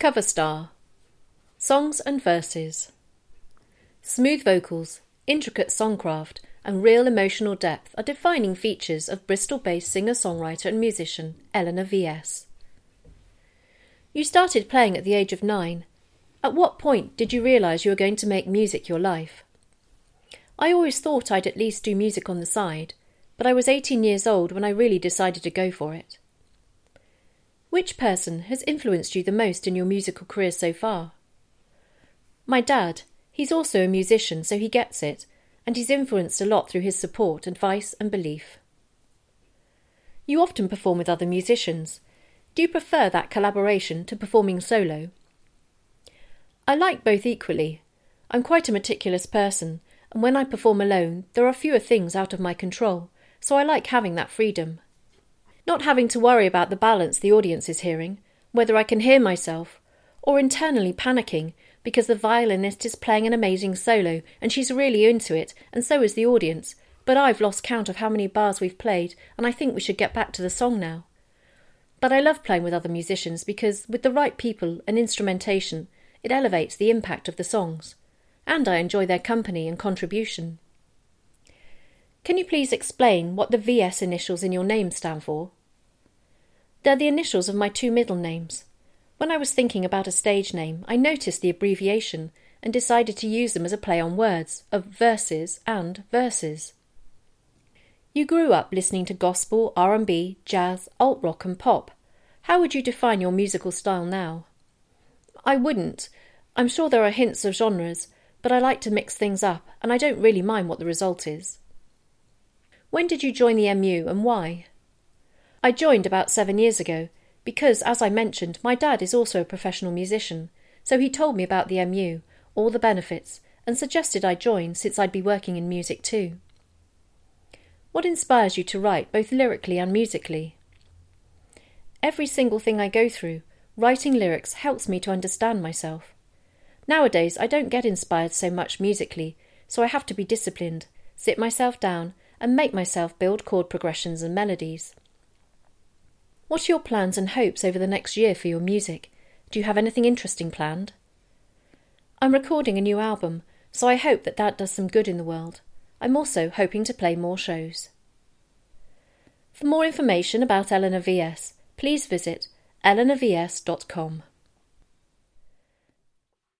Cover star Songs and verses. Smooth vocals, intricate songcraft, and real emotional depth are defining features of Bristol based singer songwriter and musician Eleanor V.S. You started playing at the age of nine. At what point did you realise you were going to make music your life? I always thought I'd at least do music on the side, but I was 18 years old when I really decided to go for it. Which person has influenced you the most in your musical career so far? My dad. He's also a musician, so he gets it, and he's influenced a lot through his support, advice, and belief. You often perform with other musicians. Do you prefer that collaboration to performing solo? I like both equally. I'm quite a meticulous person, and when I perform alone, there are fewer things out of my control, so I like having that freedom. Not having to worry about the balance the audience is hearing, whether I can hear myself, or internally panicking because the violinist is playing an amazing solo and she's really into it, and so is the audience, but I've lost count of how many bars we've played, and I think we should get back to the song now. But I love playing with other musicians because, with the right people and instrumentation, it elevates the impact of the songs, and I enjoy their company and contribution. Can you please explain what the VS initials in your name stand for? They're the initials of my two middle names. When I was thinking about a stage name, I noticed the abbreviation and decided to use them as a play on words of verses and verses. You grew up listening to gospel, R&B, jazz, alt rock and pop. How would you define your musical style now? I wouldn't. I'm sure there are hints of genres, but I like to mix things up and I don't really mind what the result is. When did you join the MU and why? I joined about seven years ago because, as I mentioned, my dad is also a professional musician, so he told me about the MU, all the benefits, and suggested I join since I'd be working in music too. What inspires you to write, both lyrically and musically? Every single thing I go through, writing lyrics helps me to understand myself. Nowadays, I don't get inspired so much musically, so I have to be disciplined, sit myself down, and make myself build chord progressions and melodies. What are your plans and hopes over the next year for your music? Do you have anything interesting planned? I'm recording a new album, so I hope that that does some good in the world. I'm also hoping to play more shows. For more information about Eleanor VS, please visit eleanorvs.com.